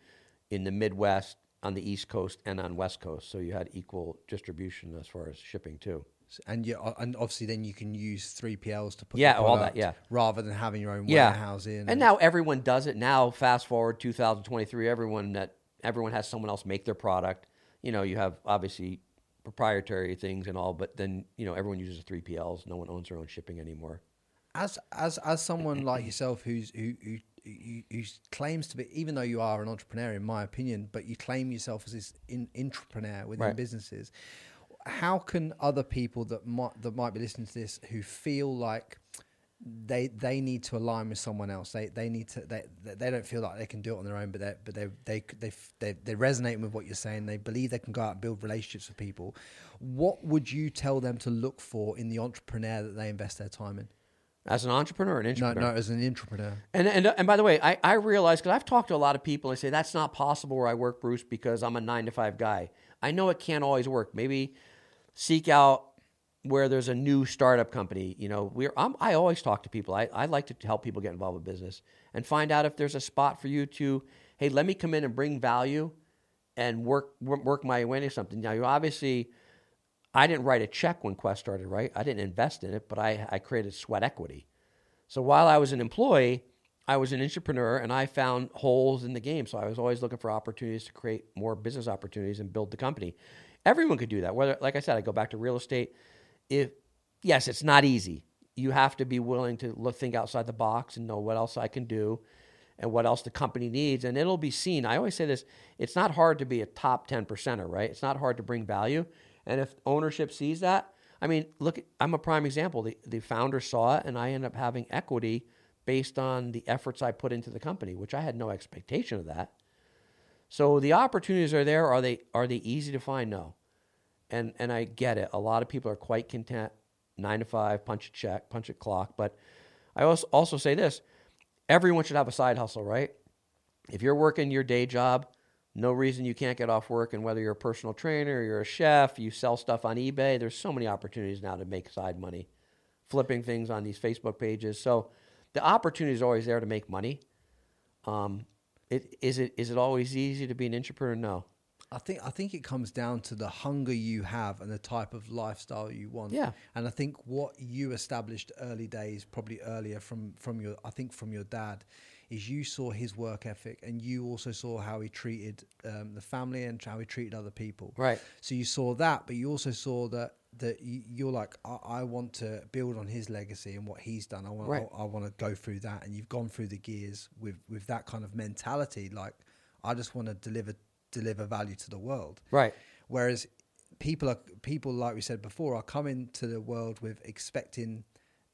in the Midwest, on the East Coast and on West Coast, so you had equal distribution as far as shipping too. and yeah, uh, and obviously then you can use three PLs to put Yeah, all that, yeah. rather than having your own Yeah. warehousing. And now everyone does it. Now, fast forward 2023, everyone that everyone has someone else make their product. You know, you have obviously proprietary things and all, but then you know everyone uses 3PLs. No one owns their own shipping anymore. as as as someone like yourself who's who who who, who claims to be even though you are an entrepreneur in my opinion but you claim yourself as this in, entrepreneur within Right. businesses how can other people that might that might be listening to this who feel like they they need to align with someone else they they need to they they don't feel like they can do it on their own but they but they they they they, they resonate with what you're saying they believe they can go out and build relationships with people what would you tell them to look for in the entrepreneur that they invest their time in As an entrepreneur, an entrepreneur. no, no, as an entrepreneur. And, and uh, and by the way, I, I realize because I've talked to a lot of people and say that's not possible where I work, Bruce, because I'm a nine to five guy. I know it can't always work. Maybe seek out where there's a new startup company. You know, we're I'm, I always talk to people. I, I like to help people get involved with business and find out if there's a spot for you to, hey, let me come in and bring value and work work my way into something. Now, you obviously. I didn't write a check when Quest started, right? I didn't invest in it, but I, I created sweat equity. So while I was an employee, I was an entrepreneur and I found holes in the game. So I was always looking for opportunities to create more business opportunities and build the company. Everyone could do that. Whether, like I said, I go back to real estate. If yes, it's not easy. You have to be willing to look, think outside the box and know what else I can do and what else the company needs. And it'll be seen. I always say this it's not hard to be a top 10 percenter, right? It's not hard to bring value. And if ownership sees that, I mean, look, I'm a prime example. The, the founder saw it, and I ended up having equity based on the efforts I put into the company, which I had no expectation of that. So the opportunities are there. Are they are they easy to find? No. And and I get it. A lot of people are quite content nine to five, punch a check, punch a clock. But I also also say this: everyone should have a side hustle, right? If you're working your day job, no reason you can't get off work. And whether you're a personal trainer, you're a chef, you sell stuff on eBay, there's so many opportunities now to make side money, flipping things on these Facebook pages. So the opportunity is always there to make money. Um, it, is it is it always easy to be an entrepreneur? No. I think I think it comes down to the hunger you have and the type of lifestyle you want. Yeah. And I think what you established early days, probably earlier from from your I think from your dad, is you saw his work ethic and you also saw how he treated um, the family and how he treated other people. Right. So you saw that, but you also saw that that you- you're like, I, I want to build on his legacy and what he's done. I want, Right. I, I want to go through that, and you've gone through the gears with with that kind of mentality. Like, I just want to deliver deliver value to the world. Right. Whereas people are people like we said before are coming to the world with expecting,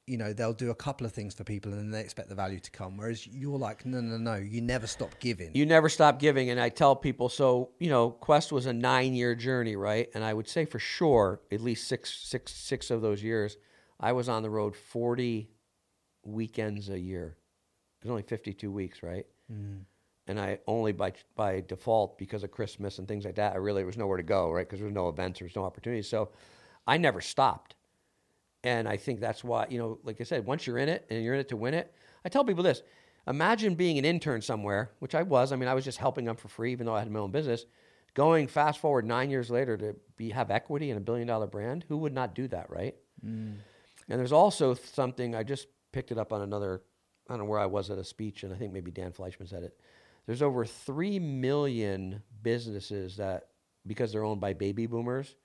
you know, they'll do a couple of things for people and then they expect the value to come. Whereas you're like, no, no, no, you never stop giving. You never stop giving. And I tell people, so, you know, Quest was a nine year journey, right? And I would say for sure, at least six, six, six of those years, I was on the road 40 weekends a year. It was only 52 weeks, right? Mm. And I only by by default because of Christmas and things like that, I really there was nowhere to go, right? Because there was no events, there was no opportunities. So I never stopped. And I think that's why, you know, like I said, once you're in it and you're in it to win it, I tell people this imagine being an intern somewhere, which I was. I mean, I was just helping them for free, even though I had my own business. Going fast forward nine years later to be have equity in a billion dollar brand, who would not do that, right? Mm. And there's also something I just picked it up on another. I don't know where I was at a speech, and I think maybe Dan Fleyshman said it. There's over three million businesses that, because they're owned by baby boomers,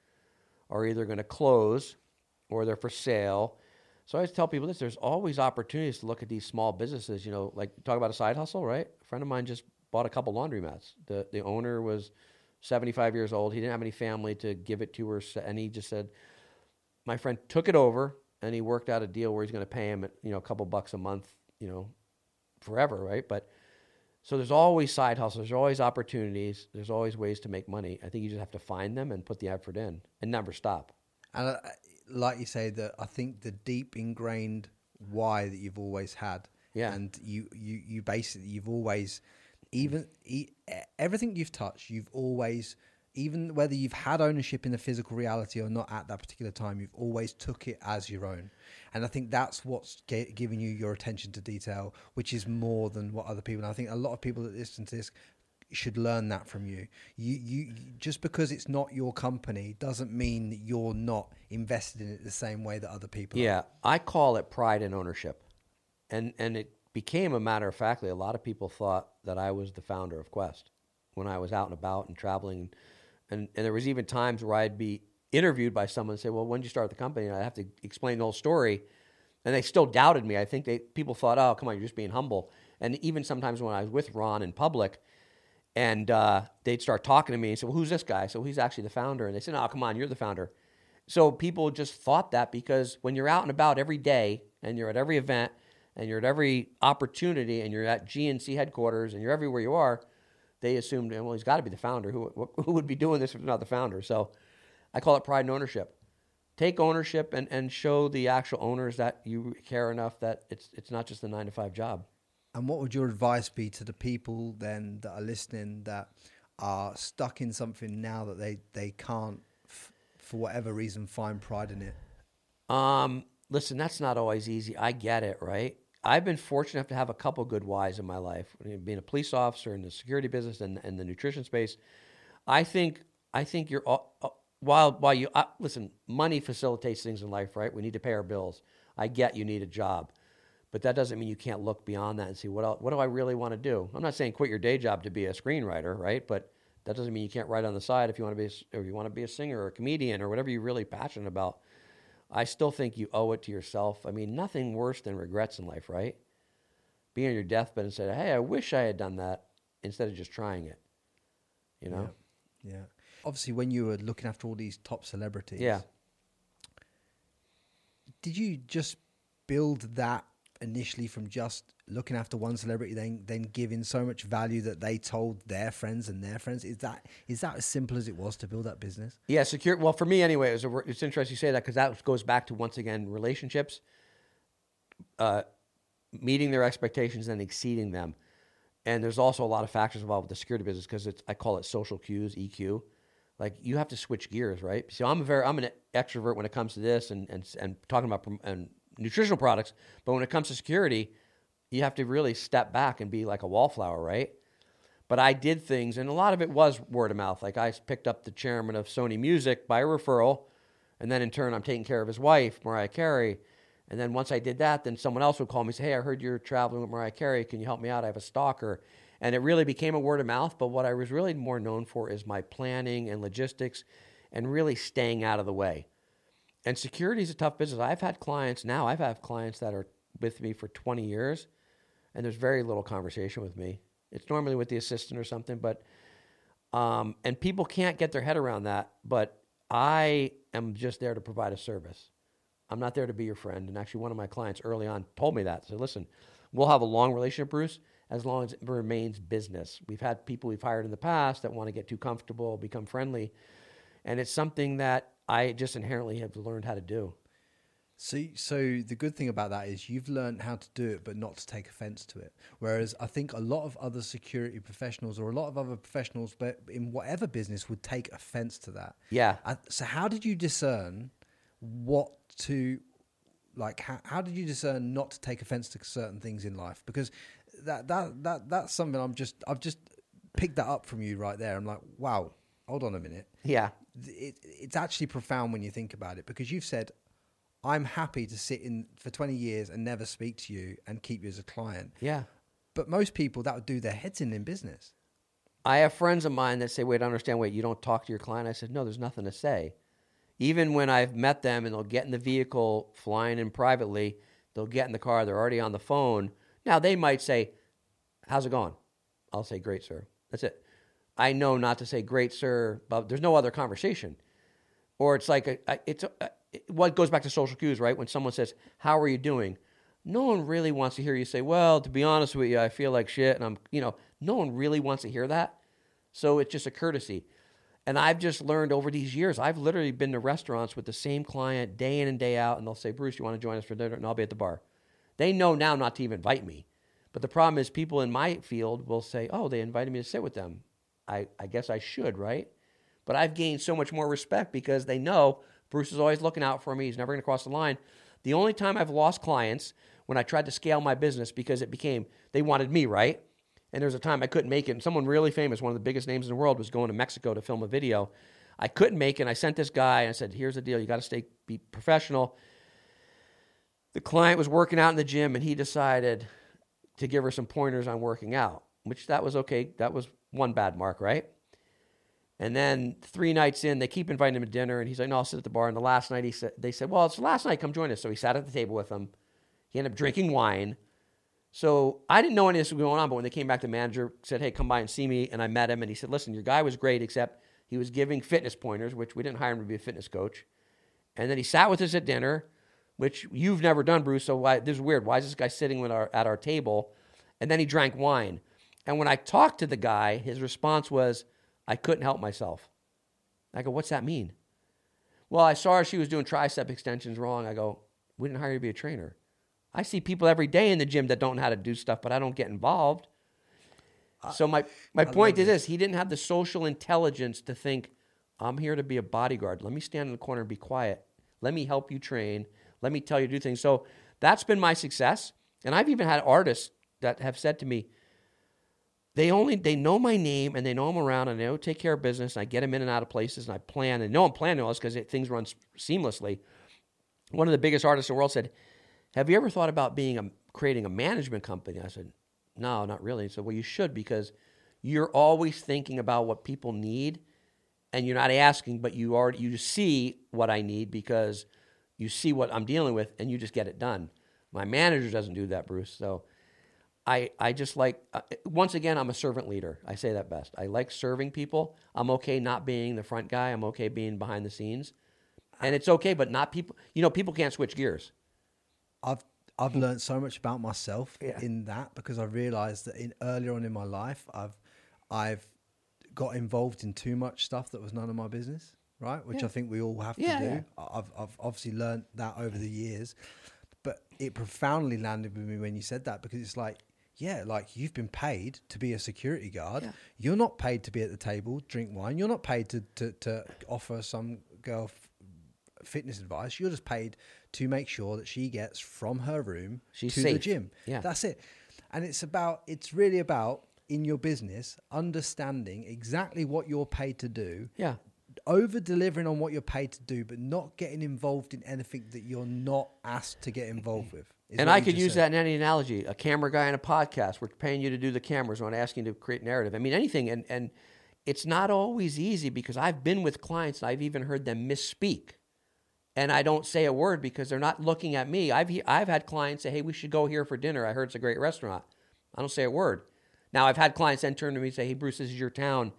are either going to close or they're for sale. So I always tell people this: there's always opportunities to look at these small businesses. You know, like talk about a side hustle, right? A friend of mine just bought a couple laundromats. The the owner was 75 years old. He didn't have any family to give it to her, and he just said, "My friend took it over, and he worked out a deal where he's going to pay him, you know, a couple bucks a month, you know, forever, right?" But so there's always side hustles. There's always opportunities. There's always ways to make money. I think you just have to find them and put the effort in, and never stop. And uh, like you say, that I think the deep ingrained why that you've always had, Yeah. and you you you basically you've always even e- everything you've touched, you've always even whether you've had ownership in the physical reality or not at that particular time, you've always took it as your own. And I think that's what's ga- giving you your attention to detail, which is more than what other people. And I think a lot of people that listen to this should learn that from you. You, you, just because it's not your company doesn't mean that you're not invested in it the same way that other people. Yeah, I call it pride and ownership, and and it became a matter of factly. A lot of people thought that I was the founder of Quest when I was out and about and traveling, and and there was even times where I'd be interviewed by someone and say, "Well, when did you start the company?" And I have to explain the whole story, and they still doubted me. I think they people thought, "Oh, come on, you're just being humble." And even sometimes when I was with Ron in public and uh, they'd start talking to me and say, "Well, who's this guy?" So he's actually the founder, and they said, "Oh, come on, you're the founder." So people just thought that because when you're out and about every day and you're at every event and you're at every opportunity and you're at GNC headquarters and you're everywhere you are, they assumed, well, he's got to be the founder. Who, who would be doing this if not the founder? So I call it pride and ownership. Take ownership and, and show the actual owners that you care enough that it's it's not just a nine to five job. And what would your advice be to the people then that are listening that are stuck in something now that they, they can't, f- for whatever reason, find pride in it? Um, listen, that's not always easy. I get it, right? I've been fortunate enough to have a couple good whys in my life. Being a police officer in the security business and, and the nutrition space, I think I think you're all, uh, while while you uh, listen, money facilitates things in life, right? We need to pay our bills. I get you need a job, but that doesn't mean you can't look beyond that and see what else, what do I really want to do. I'm not saying quit your day job to be a screenwriter, right? But that doesn't mean you can't write on the side if you want to be a, or you want to be a singer or a comedian or whatever you're really passionate about. I still think you owe it to yourself. I mean, nothing worse than regrets in life, right? Being on your deathbed and say, "Hey, I wish I had done that," instead of just trying it. You know? Yeah. yeah. Obviously, when you were looking after all these top celebrities, Yeah. did you just build that initially from just looking after one celebrity, then then giving so much value that they told their friends and their friends? Is that is that as simple as it was to build that business? Yeah, secure. Well, for me anyway, it a, it's interesting you say that because that goes back to once again relationships, uh, meeting their expectations and exceeding them. And there's also a lot of factors involved with the security business because it's I call it social cues (EQ). Like you have to switch gears, right? So I'm a very I'm an extrovert when it comes to this and and and talking about and nutritional products, but when it comes to security, you have to really step back and be like a wallflower, right? But I did things, and a lot of it was word of mouth. Like I picked up the chairman of Sony Music by referral, and then in turn, I'm taking care of his wife, Mariah Carey. And then once I did that, then someone else would call me and say, Hey, I heard you're traveling with Mariah Carey. Can you help me out? I have a stalker. And it really became a word of mouth. But what I was really more known for is my planning and logistics and really staying out of the way. And security is a tough business. I've had clients now, I've had clients that are with me for 20 years, and there's very little conversation with me. It's normally with the assistant or something, but, um, and people can't get their head around that. But I am just there to provide a service. I'm not there to be your friend. And actually, one of my clients early on told me that. So, listen, we'll have a long relationship, Bruce, as long as it remains business. We've had people we've hired in the past that want to get too comfortable, become friendly. And it's something that I just inherently have learned how to do. So, so the good thing about that is you've learned how to do it, but not to take offense to it. Whereas I think a lot of other security professionals or a lot of other professionals, but in whatever business, would take offense to that. Yeah. I, so, how did you discern what to like? How, how did you discern not to take offense to certain things in life? Because that that that that's something I'm just I've just picked that up from you right there. I'm like, wow, hold on a minute. Yeah. It, it's actually profound when you think about it because you've said I'm happy to sit in for 20 years and never speak to you and keep you as a client. Yeah. But most people that would do their heads in in business. I have friends of mine that say, wait, I understand. Wait, you don't talk to your client? I said, no, there's nothing to say. Even when I've met them and they'll get in the vehicle flying in privately, they'll get in the car, they're already on the phone. Now, they might say, how's it going? I'll say, great, sir. That's it. I know not to say, great, sir, but there's no other conversation. Or it's like, a, a, it's a, what goes back to social cues, right? When someone says, How are you doing? No one really wants to hear you say, Well, to be honest with you, I feel like shit. And I'm, you know, no one really wants to hear that. So it's just a courtesy. And I've just learned over these years, I've literally been to restaurants with the same client day in and day out, and they'll say, Bruce, you want to join us for dinner? And I'll be at the bar. They know now not to even invite me. But the problem is, people in my field will say, Oh, they invited me to sit with them. I, I guess I should, right? But I've gained so much more respect because they know Bruce is always looking out for me. He's never going to cross the line. The only time I've lost clients when I tried to scale my business because it became they wanted me, right? And there was a time I couldn't make it. And someone really famous, one of the biggest names in the world, was going to Mexico to film a video. I couldn't make it. And I sent this guy and I said, Here's the deal. You got to stay be professional. The client was working out in the gym and he decided to give her some pointers on working out, which that was okay. That was one bad mark, right? And then three nights in, they keep inviting him to dinner, and he's like, "No, I'll sit at the bar." And the last night, he said, "They said, well, it's the last night. Come join us." So he sat at the table with them. He ended up drinking wine. So I didn't know any of this was going on, but when they came back, the manager said, "Hey, come by and see me." And I met him, and he said, "Listen, your guy was great, except he was giving fitness pointers, which we didn't hire him to be a fitness coach." And then he sat with us at dinner, which you've never done, Bruce. So why, this is weird. Why is this guy sitting with our, at our table? And then he drank wine. And when I talked to the guy, his response was, "I couldn't help myself." I go, what's that mean? Well, I saw her, she was doing tricep extensions wrong. I go, we didn't hire you to be a trainer. I see people every day in the gym that don't know how to do stuff, but I don't get involved. so my, my point is this he didn't have the social intelligence to think, I'm here to be a bodyguard. Let me stand in the corner and be quiet. Let me help you train. Let me tell you to do things. So that's been my success. And I've even had artists that have said to me, they only they know my name and they know I'm around and they know take care of business. And I get them in and out of places and I plan and know I'm planning all this because things run seamlessly. One of the biggest artists in the world said, "Have you ever thought about being a creating a management company?" I said, "No, not really." He said, "Well, you should because you're always thinking about what people need, and you're not asking, but you already you see what I need because you see what I'm dealing with, and you just get it done." My manager doesn't do that, Bruce. So I, I just like, uh, once again, I'm a servant leader. I say that best. I like serving people. I'm okay not being the front guy. I'm okay being behind the scenes. And it's okay, but not people, you know, people can't switch gears. I've I've learned so much about myself Yeah. in that because I realized that in earlier on in my life I've I've got involved in too much stuff that was none of my business, right? Which I think we all have Yeah, to do. yeah. I've I've obviously learned that over the years. But it profoundly landed with me when you said that because it's like yeah, like you've been paid to be a security guard. Yeah. You're not paid to be at the table, drink wine. You're not paid to, to, to offer some girl f- fitness advice. You're just paid to make sure that she gets from her room She's to the gym. Yeah. That's it. And it's about it's really about in your business understanding exactly what you're paid to do. Yeah. Over delivering on what you're paid to do, but not getting involved in anything that you're not asked to get involved with. And I could use said. that in any analogy. A camera guy in a podcast, we're paying you to do the cameras, we're not asking you to create narrative. I mean, anything. And, and it's not always easy because I've been with clients and I've even heard them misspeak. And I don't say a word because they're not looking at me. I've, I've had clients say, hey, we should go here for dinner. I heard it's a great restaurant. I don't say a word. Now, I've had clients then turn to me and say, hey, Bruce, this is your town.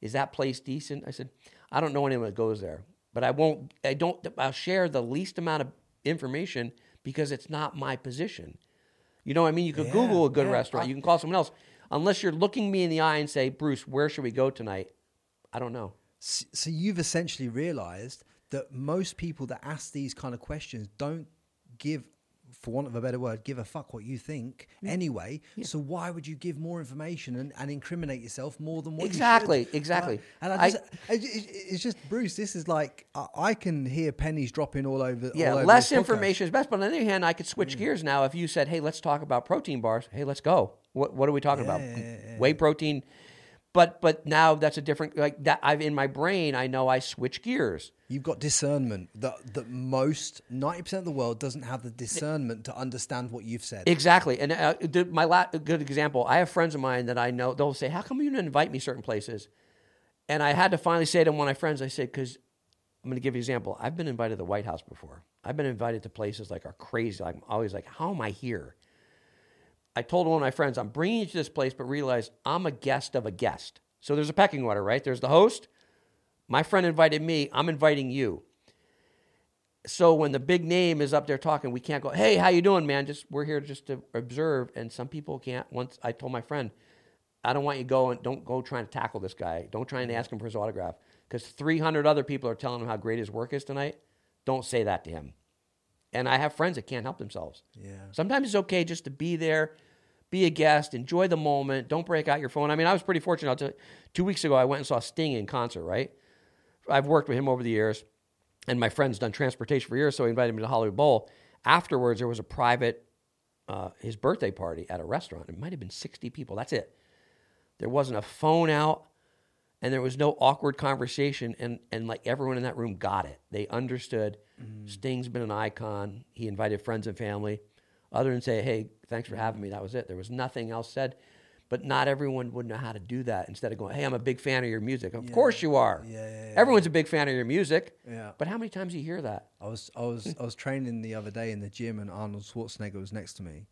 Is that place decent? I said, I don't know anyone that goes there, but I won't, I don't, I'll share the least amount of information because it's not my position. You know what I mean? You could Yeah, Google a good yeah. restaurant. You can call someone else. Unless you're looking me in the eye and say, Bruce, where should we go tonight? I don't know. So you've essentially realized that most people that ask these kind of questions don't give, for want of a better word, give a fuck what you think anyway. So why would you give more information and, and incriminate yourself more than what Exactly, exactly. Right? And I I- just, I, it's just Bruce. This is like I, I can hear pennies dropping all over. Yeah, all over less information is best. But on the other hand, I could Mm. switch gears now. If you said, "Hey, let's talk about protein bars," hey, let's go. What What are we talking about? Yeah. Whey protein. But but now that's a different like that. I've in my brain. I know I switch gears. You've got discernment that that most ninety percent of the world doesn't have the discernment to understand what you've said. Exactly. And uh, the, my la- a good example. I have friends of mine that I know. They'll say, "How come you didn't invite me certain places?" And I had to finally say to one of my friends, I said, "Because I'm going to give you an example. I've been invited to the White House before. I've been invited to places like are crazy. Like I'm always like, how am I here? I told one of my friends, I'm bringing you to this place, but realize I'm a guest of a guest. So there's a pecking order, right? There's the host. My friend invited me. I'm inviting you. So when the big name is up there talking, we can't go, "Hey, how you doing, man?" Just we're here just to observe. And some people can't. Once I told my friend, I don't want you going. Don't go trying to tackle this guy. Don't try and ask him for his autograph because 300 other people are telling him how great his work is tonight. Don't say that to him. And I have friends that can't help themselves. Yeah. Sometimes it's okay just to be there, be a guest, enjoy the moment. Don't break out your phone. I mean, I was pretty fortunate. I'll tell you, two weeks ago, I went and saw Sting in concert. Right. I've worked with him over the years, and my friend's done transportation for years, so he invited me to Hollywood Bowl. Afterwards, there was a private uh, his birthday party at a restaurant. It might have been 60 people. That's it. There wasn't a phone out, and there was no awkward conversation. And and like everyone in that room got it. They understood. Mm. Sting's been an icon. He invited friends and family. Other than say, "Hey, thanks for having me," that was it. There was nothing else said. But not everyone would know how to do that. Instead of going, "Hey, I'm a big fan of your music." Of course you are. Yeah, yeah, yeah. Everyone's a big fan of your music. Yeah. But how many times do you hear that? I was I was I was training the other day in the gym, and Arnold Schwarzenegger was next to me,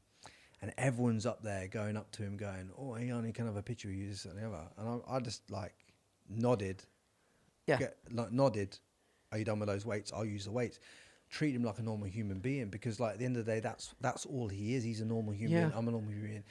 and everyone's up there going up to him, going, "Oh, hey, Arnie, can I have a picture of you?" This and the other, and I, I just like nodded, Yeah. get, like nodded. Are you done with those weights? I'll use the weights. Treat him like a normal human being because, like, at the end of the day, that's that's all he is. He's a normal human. Yeah. being. I'm a normal human. being.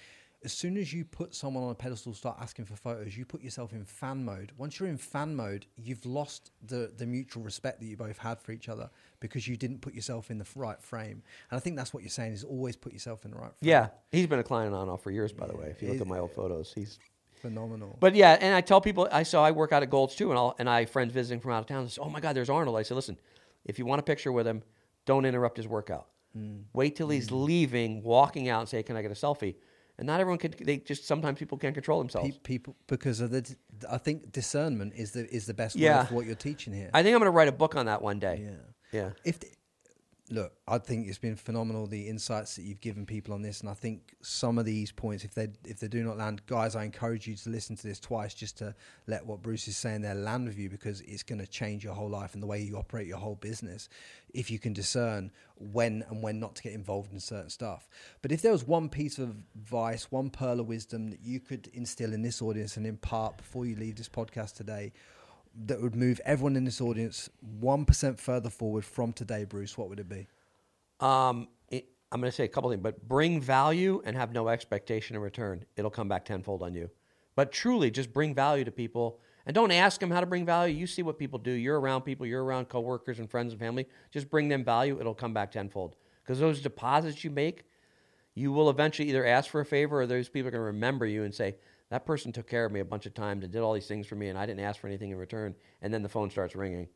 As soon as you put someone on a pedestal, start asking for photos, you put yourself in fan mode. Once you're in fan mode, you've lost the the mutual respect that you both had for each other because you didn't put yourself in the right frame. And I think that's what you're saying is always put yourself in the right frame. Yeah, he's been a client on and off for years, by the way. If you look It- at my old photos, he's. Phenomenal. But yeah, and I tell people, I saw I work out at Gold's too, and I'll, and I friends visiting from out of town. They say, "Oh my God, there's Arnold." I said, "Listen, if you want a picture with him, don't interrupt his workout. Mm. Wait till he's leaving, walking out, and say, "Can I get a selfie?" And not everyone can. They just sometimes people can't control themselves. Pe- people because of the, I think discernment is the is the best Yeah. word for what you're teaching here. I think I'm going to write a book on that one day. yeah. Yeah. if the, look, I think it's been phenomenal the insights that you've given people on this, and I think some of these points, if they if they do not land, guys, I encourage you to listen to this twice just to let what Bruce is saying there land with you because it's going to change your whole life and the way you operate your whole business. If you can discern when and when not to get involved in certain stuff, but if there was one piece of advice, one pearl of wisdom that you could instill in this audience and impart before you leave this podcast today, that would move everyone in this audience 1% further forward from today, Bruce, what would it be? Um, it, I'm going to say a couple things, but bring value and have no expectation in return. It'll come back tenfold on you. But truly, just bring value to people and don't ask them how to bring value. You see what people do. You're around people, you're around coworkers and friends and family. Just bring them value. It'll come back tenfold. Because those deposits you make, you will eventually either ask for a favor or those people are going to remember you and say, that person took care of me a bunch of times and did all these things for me and I didn't ask for anything in return. And then the phone starts ringing.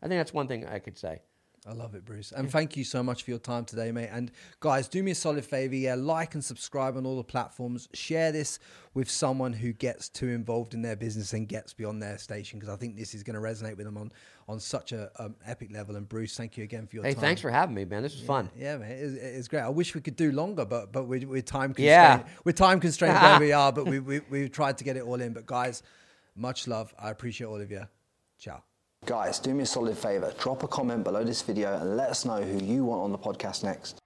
I think that's one thing I could say. I love it, Bruce. And thank you so much for your time today, mate. And guys, do me a solid favor. Yeah, like and subscribe on all the platforms. Share this with someone who gets too involved in their business and gets beyond their station because I think this is going to resonate with them on, on such a um, epic level. And Bruce, thank you again for your Hey, time. thanks for having me, man. This was fun. Yeah, man, it's, it's great. I wish we could do longer, but but we're, we're time constrained. Yeah. We're time constrained where we are, but we, we we've tried to get it all in. But guys, much love. I appreciate all of you. Ciao. Guys, do me a solid favor. Drop a comment below this video and let us know who you want on the podcast next.